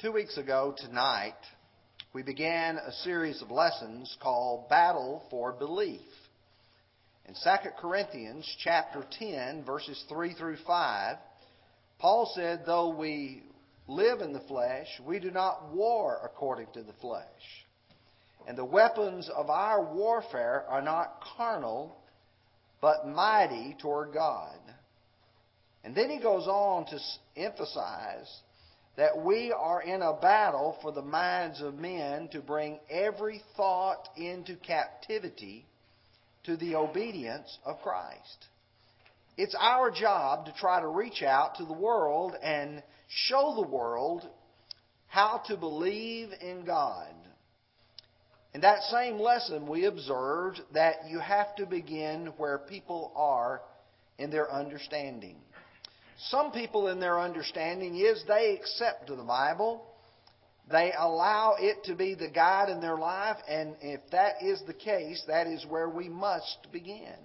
Two weeks ago tonight, we began a series of lessons called Battle for Belief. In 2 Corinthians chapter 10, verses 3 through 5, Paul said, Though we live in the flesh, we do not war according to the flesh. And the weapons of our warfare are not carnal, but mighty toward God. And then he goes on to emphasize that we are in a battle for the minds of men to bring every thought into captivity to the obedience of Christ. It's our job to try to reach out to the world and show the world how to believe in God. In that same lesson, we observed that you have to begin where people are in their understanding. Some people in their understanding is they accept the Bible. They allow it to be the guide in their life, and if that is the case, that is where we must begin.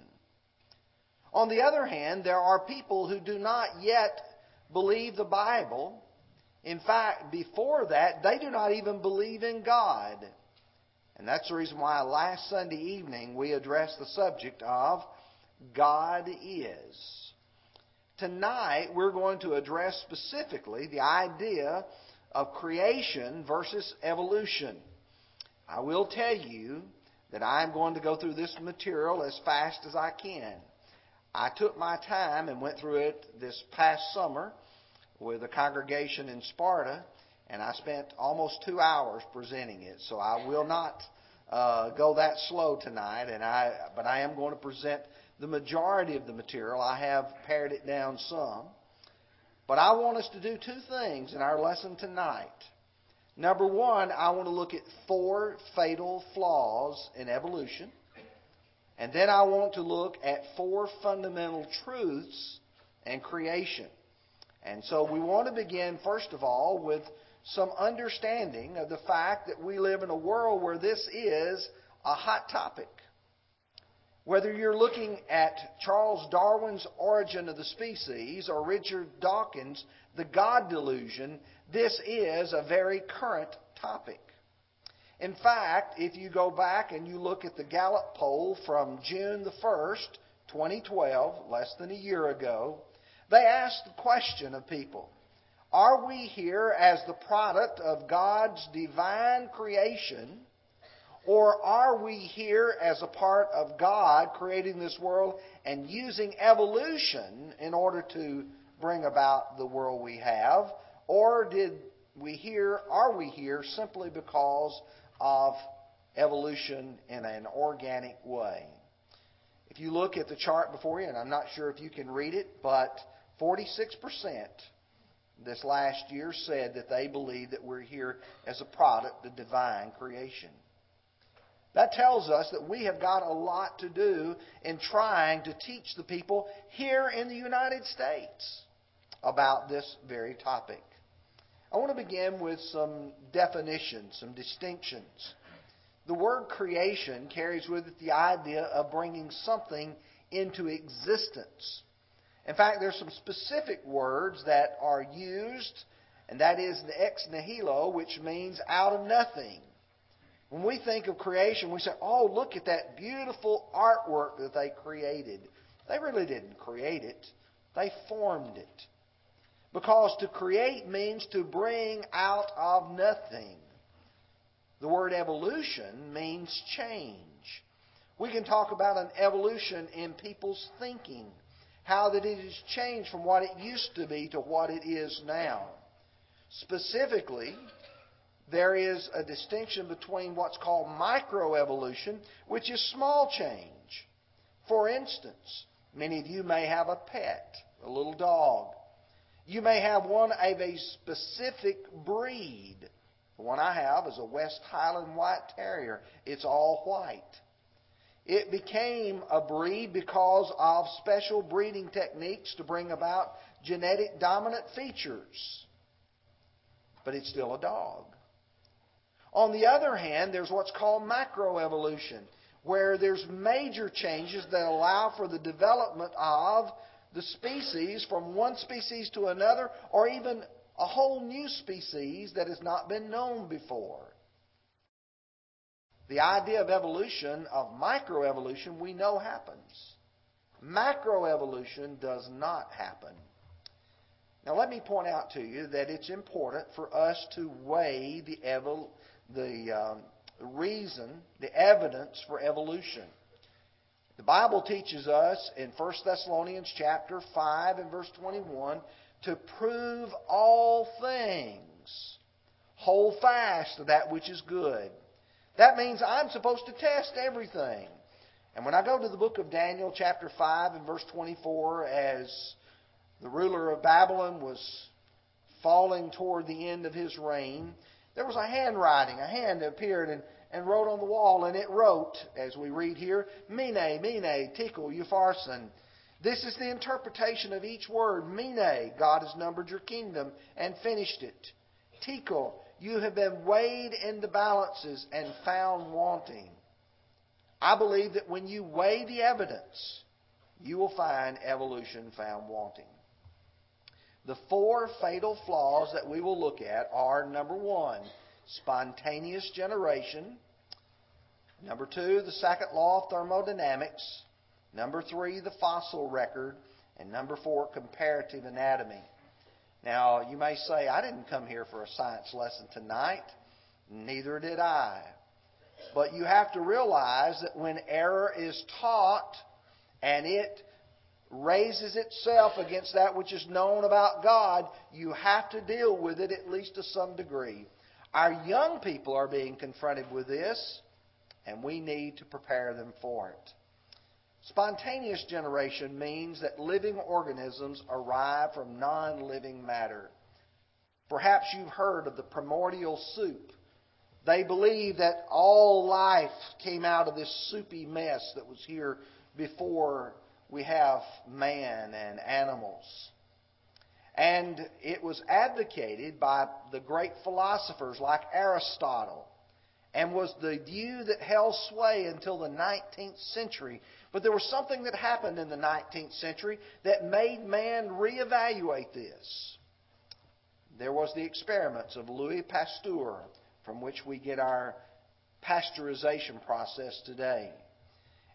On the other hand, there are people who do not yet believe the Bible. In fact, before that, they do not even believe in God. And that's the reason why last Sunday evening we addressed the subject of God is. Tonight, we're going to address specifically the idea of creation versus evolution. I will tell you that I'm going to go through this material as fast as I can. I took my time and went through it this past summer with a congregation in Sparta, and I spent almost two hours presenting it. So I will not uh, go that slow tonight, and I, but I am going to present the majority of the material. I have pared it down some. But I want us to do two things in our lesson tonight. Number one, I want to look at four fatal flaws in evolution. And then I want to look at four fundamental truths in creation. And so we want to begin, first of all, with some understanding of the fact that we live in a world where this is a hot topic. Whether you're looking at Charles Darwin's Origin of the Species or Richard Dawkins' The God Delusion, this is a very current topic. In fact, if you go back and you look at the Gallup poll from June the 1st, 2012, less than a year ago, they asked the question of people Are we here as the product of God's divine creation? Or are we here as a part of God creating this world and using evolution in order to bring about the world we have? Or did we here, are we here simply because of evolution in an organic way? If you look at the chart before you, and I'm not sure if you can read it, but 46% this last year said that they believe that we're here as a product of divine creation. That tells us that we have got a lot to do in trying to teach the people here in the United States about this very topic. I want to begin with some definitions, some distinctions. The word creation carries with it the idea of bringing something into existence. In fact, there's some specific words that are used, and that is the ex nihilo, which means out of nothing. When we think of creation, we say, oh, look at that beautiful artwork that they created. They really didn't create it, they formed it. Because to create means to bring out of nothing. The word evolution means change. We can talk about an evolution in people's thinking, how that it has changed from what it used to be to what it is now. Specifically, there is a distinction between what's called microevolution, which is small change. For instance, many of you may have a pet, a little dog. You may have one of a specific breed. The one I have is a West Highland White Terrier. It's all white. It became a breed because of special breeding techniques to bring about genetic dominant features. But it's still a dog. On the other hand, there's what's called macroevolution, where there's major changes that allow for the development of the species from one species to another, or even a whole new species that has not been known before. The idea of evolution, of microevolution, we know happens. Macroevolution does not happen. Now, let me point out to you that it's important for us to weigh the, evol- the um, reason, the evidence for evolution. The Bible teaches us in 1 Thessalonians chapter 5 and verse 21 to prove all things. Hold fast to that which is good. That means I'm supposed to test everything. And when I go to the book of Daniel, chapter 5 and verse 24, as the ruler of Babylon was falling toward the end of his reign, there was a handwriting, a hand appeared and, and wrote on the wall, and it wrote, as we read here, Mene, Mene, Tekel, Upharsin. This is the interpretation of each word. Mene, God has numbered your kingdom and finished it. Tekel, you have been weighed in the balances and found wanting. I believe that when you weigh the evidence, you will find evolution found wanting. The four fatal flaws that we will look at are number one, spontaneous generation. Number two, the second law of thermodynamics. Number three, the fossil record. And number four, comparative anatomy. Now, you may say, I didn't come here for a science lesson tonight. Neither did I. But you have to realize that when error is taught and it raises itself against that which is known about God, you have to deal with it at least to some degree. Our young people are being confronted with this, and we need to prepare them for it. Spontaneous generation means that living organisms arrive from non living matter. Perhaps you've heard of the primordial soup. They believe that all life came out of this soupy mess that was here before we have man and animals. And it was advocated by the great philosophers like Aristotle and was the view that held sway until the 19th century. But there was something that happened in the 19th century that made man reevaluate this. There was the experiments of Louis Pasteur, from which we get our pasteurization process today.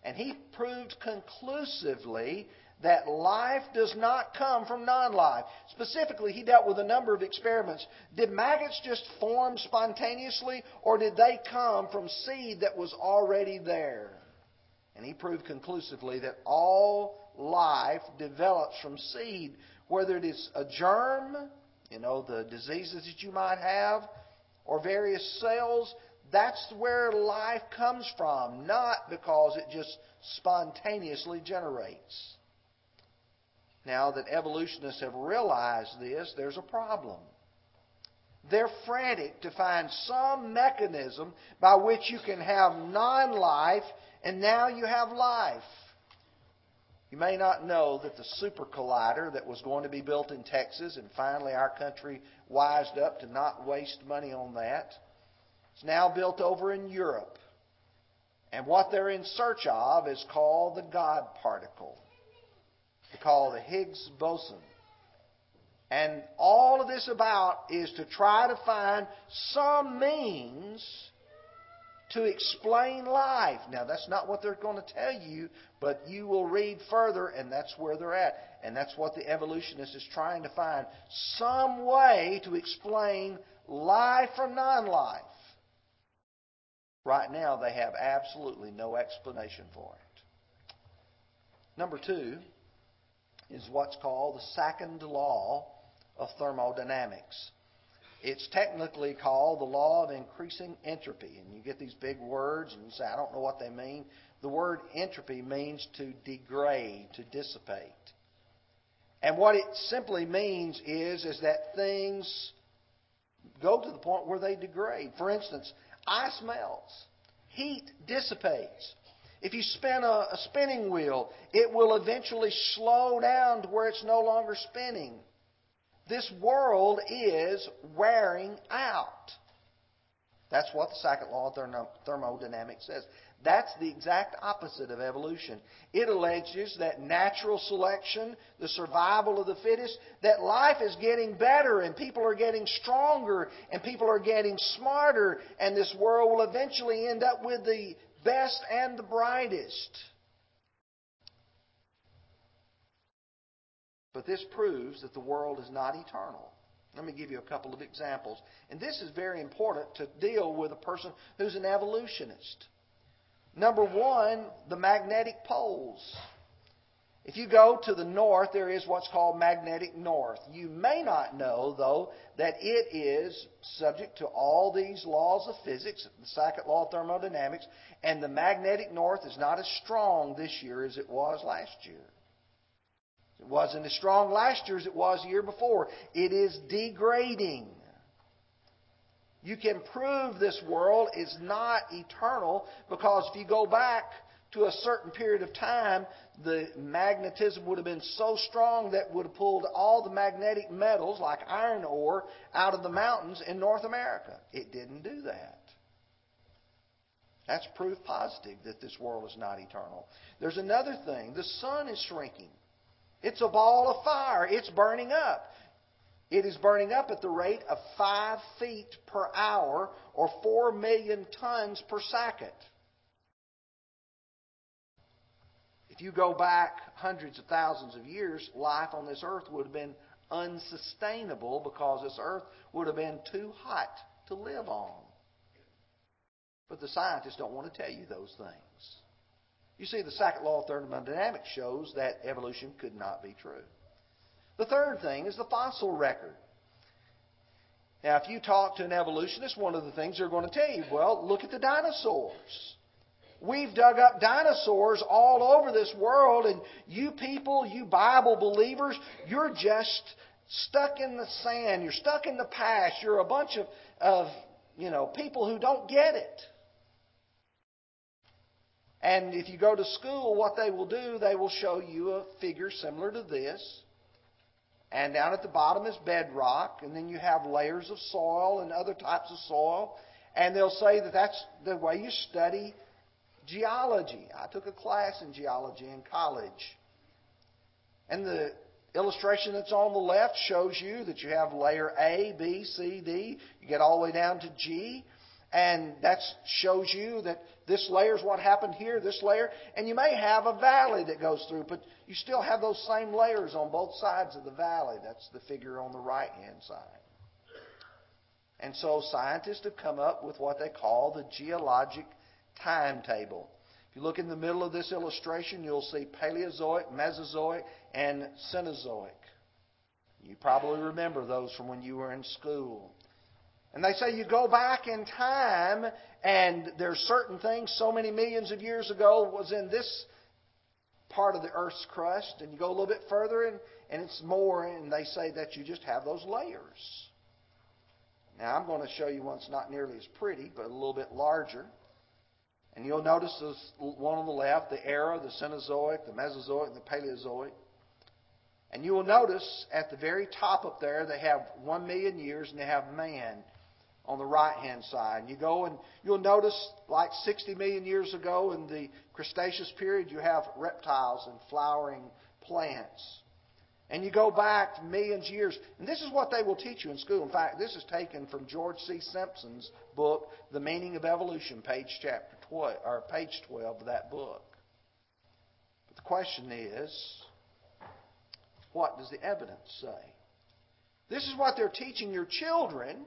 And he proved conclusively that life does not come from non life. Specifically, he dealt with a number of experiments. Did maggots just form spontaneously, or did they come from seed that was already there? And he proved conclusively that all life develops from seed, whether it is a germ, you know, the diseases that you might have, or various cells that's where life comes from, not because it just spontaneously generates. Now that evolutionists have realized this, there's a problem. They're frantic to find some mechanism by which you can have non life and now you have life. You may not know that the super collider that was going to be built in Texas, and finally our country wised up to not waste money on that it's now built over in Europe. And what they're in search of is called the God particle. They call the Higgs boson. And all of this about is to try to find some means to explain life. Now, that's not what they're going to tell you, but you will read further, and that's where they're at. And that's what the evolutionist is trying to find some way to explain life from non life. Right now, they have absolutely no explanation for it. Number two is what's called the second law of thermodynamics. It's technically called the law of increasing entropy. And you get these big words and you say, I don't know what they mean. The word entropy means to degrade, to dissipate. And what it simply means is, is that things go to the point where they degrade. For instance, Ice melts. Heat dissipates. If you spin a, a, spinning wheel, it will eventually slow down to where it's no longer spinning. This world is wearing out. That's what the second law of thermodynamics says. That's the exact opposite of evolution. It alleges that natural selection, the survival of the fittest, that life is getting better and people are getting stronger and people are getting smarter and this world will eventually end up with the best and the brightest. But this proves that the world is not eternal. Let me give you a couple of examples. And this is very important to deal with a person who's an evolutionist. Number one, the magnetic poles. If you go to the north, there is what's called magnetic north. You may not know, though, that it is subject to all these laws of physics, the second law of thermodynamics, and the magnetic north is not as strong this year as it was last year. It wasn't as strong last year as it was the year before. It is degrading. You can prove this world is not eternal because if you go back to a certain period of time, the magnetism would have been so strong that would have pulled all the magnetic metals, like iron ore, out of the mountains in North America. It didn't do that. That's proof positive that this world is not eternal. There's another thing the sun is shrinking. It's a ball of fire. It's burning up. It is burning up at the rate of 5 feet per hour or 4 million tons per second. If you go back hundreds of thousands of years, life on this earth would have been unsustainable because this earth would have been too hot to live on. But the scientists don't want to tell you those things. You see, the second law of thermodynamics shows that evolution could not be true. The third thing is the fossil record. Now, if you talk to an evolutionist, one of the things they're going to tell you, well, look at the dinosaurs. We've dug up dinosaurs all over this world, and you people, you Bible believers, you're just stuck in the sand. You're stuck in the past. You're a bunch of, of you know, people who don't get it. And if you go to school, what they will do, they will show you a figure similar to this. And down at the bottom is bedrock, and then you have layers of soil and other types of soil. And they'll say that that's the way you study geology. I took a class in geology in college. And the illustration that's on the left shows you that you have layer A, B, C, D. You get all the way down to G. And that shows you that this layer is what happened here, this layer. And you may have a valley that goes through, but you still have those same layers on both sides of the valley. That's the figure on the right hand side. And so scientists have come up with what they call the geologic timetable. If you look in the middle of this illustration, you'll see Paleozoic, Mesozoic, and Cenozoic. You probably remember those from when you were in school. And they say you go back in time and there's certain things so many millions of years ago was in this part of the earth's crust and you go a little bit further and, and it's more and they say that you just have those layers. Now I'm going to show you one that's not nearly as pretty but a little bit larger. And you'll notice this one on the left, the era, the Cenozoic, the Mesozoic, and the Paleozoic. And you will notice at the very top up there, they have one million years and they have man on the right hand side. You go and you'll notice, like 60 million years ago in the Cretaceous period, you have reptiles and flowering plants. And you go back millions of years, and this is what they will teach you in school. In fact, this is taken from George C. Simpson's book, The Meaning of Evolution, page chapter 12, or page 12 of that book. But the question is, what does the evidence say? This is what they're teaching your children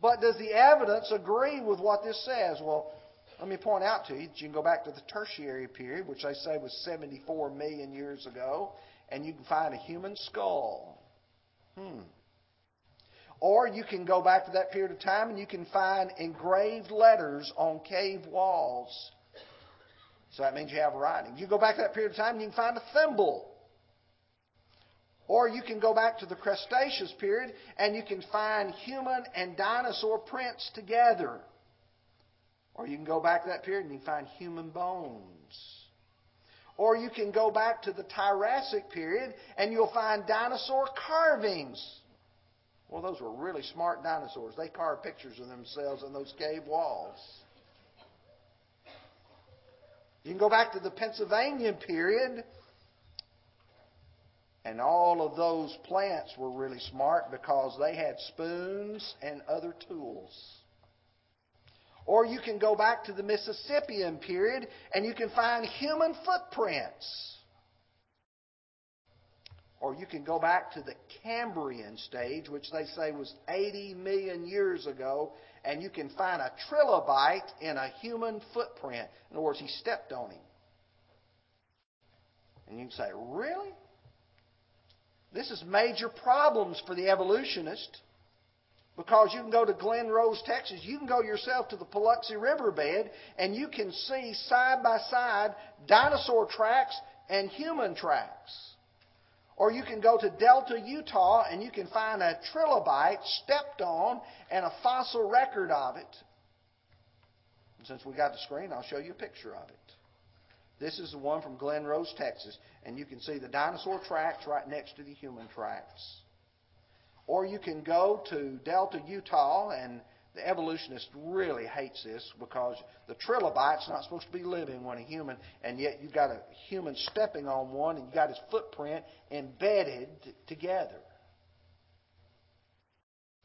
but does the evidence agree with what this says? Well, let me point out to you that you can go back to the tertiary period, which they say was 74 million years ago, and you can find a human skull. Hmm. Or you can go back to that period of time and you can find engraved letters on cave walls. So that means you have writing. You go back to that period of time and you can find a thimble. Or you can go back to the Cretaceous period and you can find human and dinosaur prints together. Or you can go back to that period and you find human bones. Or you can go back to the Jurassic period and you'll find dinosaur carvings. Well, those were really smart dinosaurs. They carved pictures of themselves in those cave walls. You can go back to the Pennsylvanian period, and all of those plants were really smart because they had spoons and other tools. Or you can go back to the Mississippian period and you can find human footprints. Or you can go back to the Cambrian stage, which they say was 80 million years ago, and you can find a trilobite in a human footprint. In other words, he stepped on him. And you can say, Really? This is major problems for the evolutionist. Because you can go to Glen Rose, Texas, you can go yourself to the Paluxy Riverbed, and you can see side by side dinosaur tracks and human tracks. Or you can go to Delta, Utah, and you can find a trilobite stepped on and a fossil record of it. Since we got the screen, I'll show you a picture of it. This is the one from Glen Rose, Texas, and you can see the dinosaur tracks right next to the human tracks. Or you can go to Delta, Utah, and the evolutionist really hates this because the trilobite's not supposed to be living when a human, and yet you've got a human stepping on one, and you've got his footprint embedded together.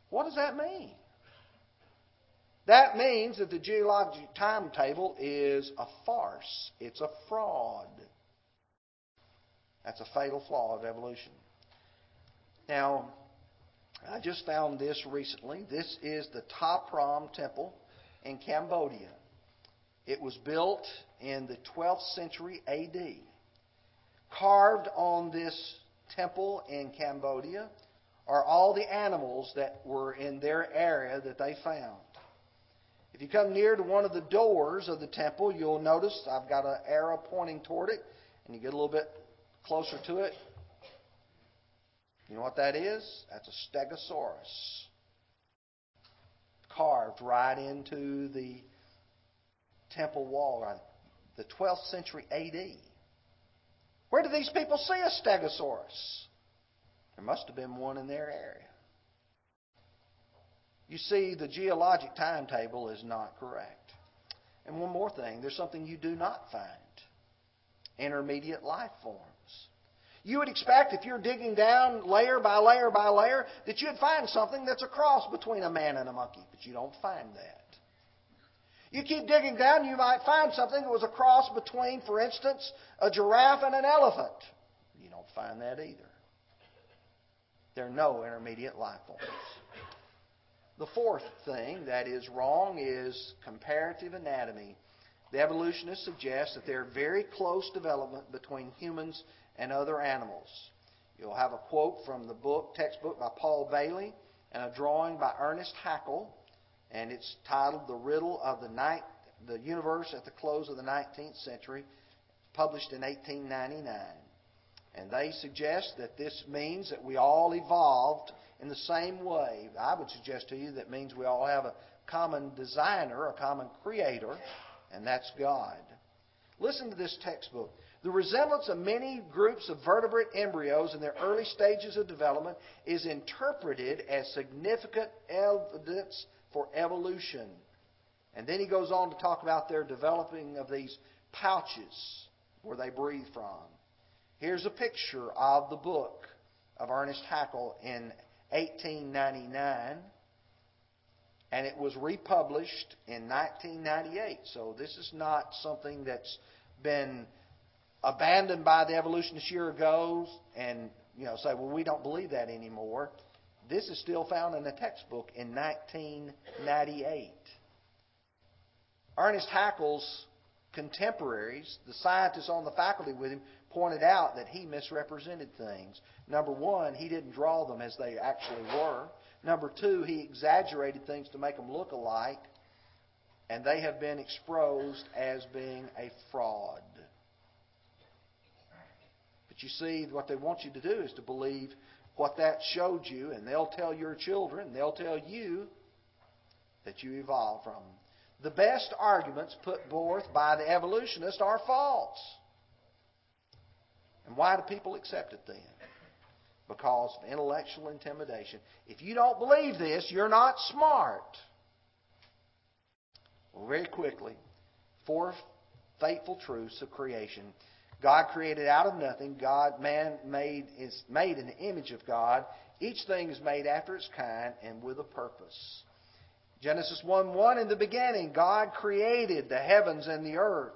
What does that mean? That means that the geologic timetable is a farce. It's a fraud. That's a fatal flaw of evolution. Now, I just found this recently. This is the Ta Prohm Temple in Cambodia. It was built in the 12th century AD. Carved on this temple in Cambodia are all the animals that were in their area that they found. You come near to one of the doors of the temple, you'll notice I've got an arrow pointing toward it, and you get a little bit closer to it, you know what that is? That's a stegosaurus. Carved right into the temple wall, right? The 12th century AD. Where did these people see a stegosaurus? There must have been one in their area. You see, the geologic timetable is not correct. And one more thing there's something you do not find intermediate life forms. You would expect if you're digging down layer by layer by layer that you'd find something that's a cross between a man and a monkey, but you don't find that. You keep digging down, you might find something that was a cross between, for instance, a giraffe and an elephant. You don't find that either. There are no intermediate life forms. The fourth thing that is wrong is comparative anatomy. The evolutionists suggest that there are very close development between humans and other animals. You'll have a quote from the book, textbook by Paul Bailey, and a drawing by Ernest Haeckel, and it's titled "The Riddle of the Night, the Universe at the Close of the 19th Century," published in 1899. And they suggest that this means that we all evolved in the same way. I would suggest to you that means we all have a common designer, a common creator, and that's God. Listen to this textbook. The resemblance of many groups of vertebrate embryos in their early stages of development is interpreted as significant evidence for evolution. And then he goes on to talk about their developing of these pouches where they breathe from. Here's a picture of the book of Ernest Haeckel in 1899, and it was republished in 1998. So this is not something that's been abandoned by the evolutionists year ago and you know say, well, we don't believe that anymore. This is still found in a textbook in 1998. Ernest Haeckel's contemporaries, the scientists on the faculty with him, pointed out that he misrepresented things. Number one, he didn't draw them as they actually were. Number two, he exaggerated things to make them look alike, and they have been exposed as being a fraud. But you see, what they want you to do is to believe what that showed you, and they'll tell your children, they'll tell you that you evolved from them. The best arguments put forth by the evolutionists are false. And why do people accept it then? because of intellectual intimidation. If you don't believe this, you're not smart. Well, very quickly, four fateful truths of creation. God created out of nothing. God, man made is made in the image of God. Each thing is made after its kind and with a purpose. Genesis 1 1 In the beginning, God created the heavens and the earth.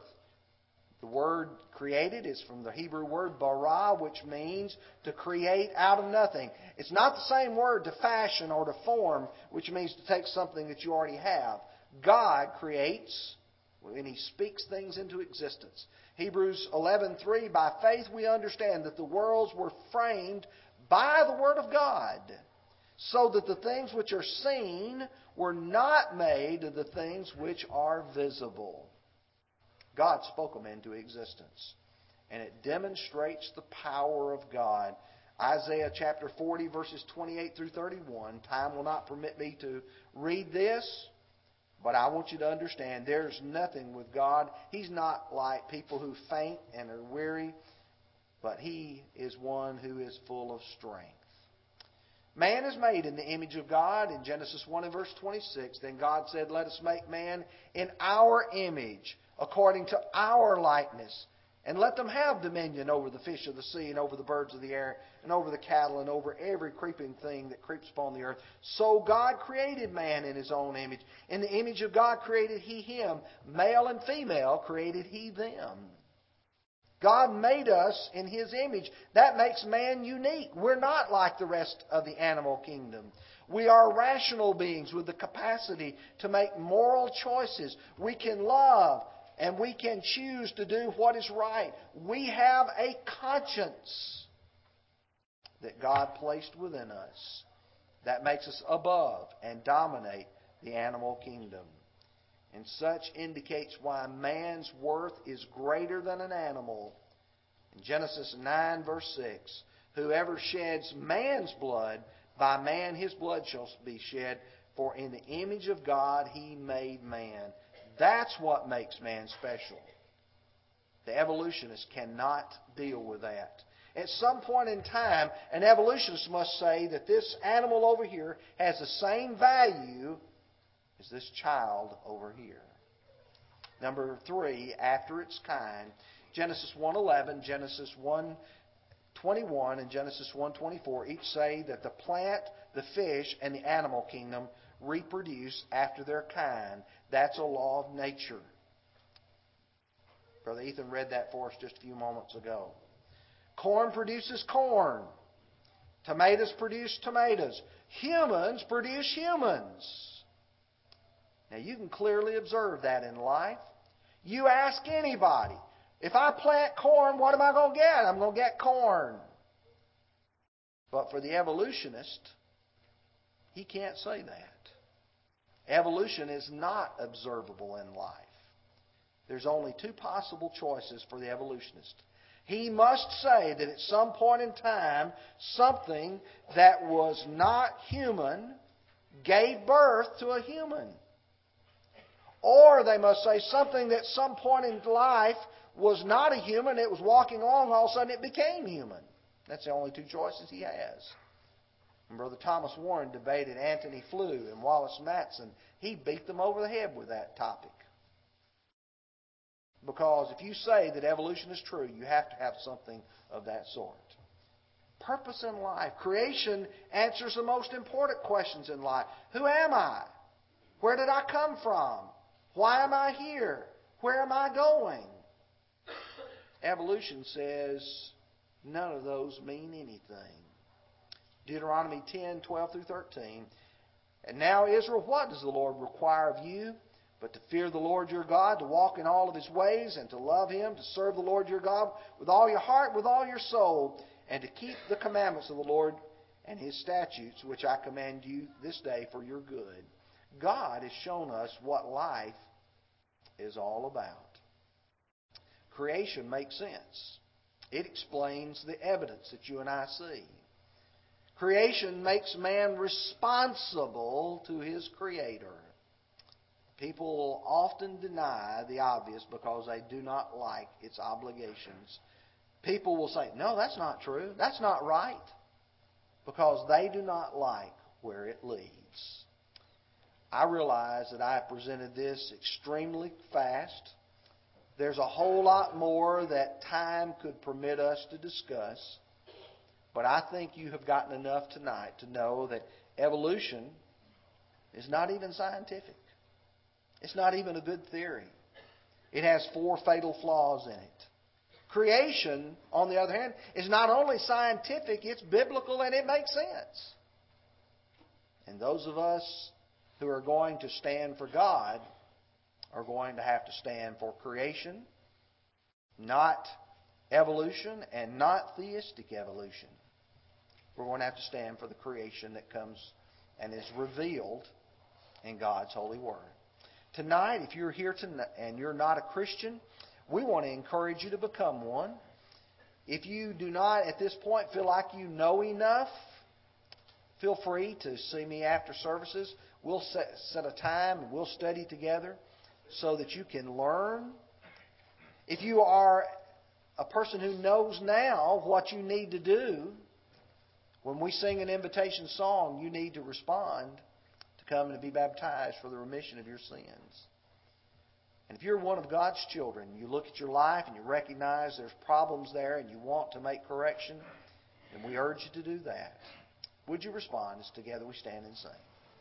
The word created is from the Hebrew word bara, which means to create out of nothing. It's not the same word to fashion or to form, which means to take something that you already have. God creates when He speaks things into existence. Hebrews 11:3 By faith we understand that the worlds were framed by the word of God, so that the things which are seen were not made of the things which are visible. God spoke them into existence. And it demonstrates the power of God. Isaiah chapter 40, verses 28 through 31. Time will not permit me to read this, but I want you to understand there's nothing with God. He's not like people who faint and are weary, but He is one who is full of strength. Man is made in the image of God in Genesis 1 and verse 26. Then God said, Let us make man in our image according to our likeness. And let them have dominion over the fish of the sea, and over the birds of the air, and over the cattle, and over every creeping thing that creeps upon the earth. So God created man in his own image. In the image of God created he him. Male and female created he them. God made us in His image. That makes man unique. We're not like the rest of the animal kingdom. We are rational beings with the capacity to make moral choices. We can love and we can choose to do what is right. We have a conscience that God placed within us that makes us above and dominate the animal kingdom. And such indicates why man's worth is greater than an animal. In Genesis 9, verse 6, whoever sheds man's blood, by man his blood shall be shed, for in the image of God he made man. That's what makes man special. The evolutionist cannot deal with that. At some point in time, an evolutionist must say that this animal over here has the same value as this child over here. Number three, after its kind, Genesis 1.11, Genesis 1.21, and Genesis 1.24 each say that the plant, the fish, and the animal kingdom reproduce after their kind. That's a law of nature. Brother Ethan read that for us just a few moments ago. Corn produces corn. Tomatoes produce tomatoes. Humans produce humans. Now you can clearly observe that in life. You ask anybody, if I plant corn, what am I going to get? I'm going to get corn. But for the evolutionist, he can't say that. Evolution is not observable in life. There's only two possible choices for the evolutionist. He must say that at some point in time, something that was not human gave birth to a human. Or they must say something that some point in life was not a human, it was walking along, all of a sudden it became human. That's the only two choices he has. And Brother Thomas Warren debated Antony Flew and Wallace Matson. He beat them over the head with that topic. Because if you say that evolution is true, you have to have something of that sort. Purpose in life. Creation answers the most important questions in life. Who am I? Where did I come from? Why am I here? Where am I going? Evolution says none of those mean anything. Deuteronomy 10, 12 through 13. And now, Israel, what does the Lord require of you? But to fear the Lord your God, to walk in all of his ways, and to love him, to serve the Lord your God with all your heart, with all your soul, and to keep the commandments of the Lord and his statutes, which I command you this day for your good. God has shown us what life is all about. Creation makes sense. It explains the evidence that you and I see. Creation makes man responsible to his Creator. People often deny the obvious because they do not like its obligations. People will say, No, that's not true. That's not right. because they do not like where it leads. I realize that I presented this extremely fast. There's a whole lot more that time could permit us to discuss. But I think you have gotten enough tonight to know that evolution is not even scientific. It's not even a good theory. It has four fatal flaws in it. Creation, on the other hand, is not only scientific, it's biblical and it makes sense. And those of us who are going to stand for God are going to have to stand for creation, not evolution, and not theistic evolution. We're going to have to stand for the creation that comes and is revealed in God's holy word. Tonight, if you're here tonight and you're not a Christian, we want to encourage you to become one. If you do not at this point feel like you know enough, feel free to see me after services. We'll set, set a time and we'll study together so that you can learn. If you are a person who knows now what you need to do, when we sing an invitation song, you need to respond to come and to be baptized for the remission of your sins. And if you're one of God's children, you look at your life and you recognize there's problems there and you want to make correction, then we urge you to do that. Would you respond as together we stand and sing?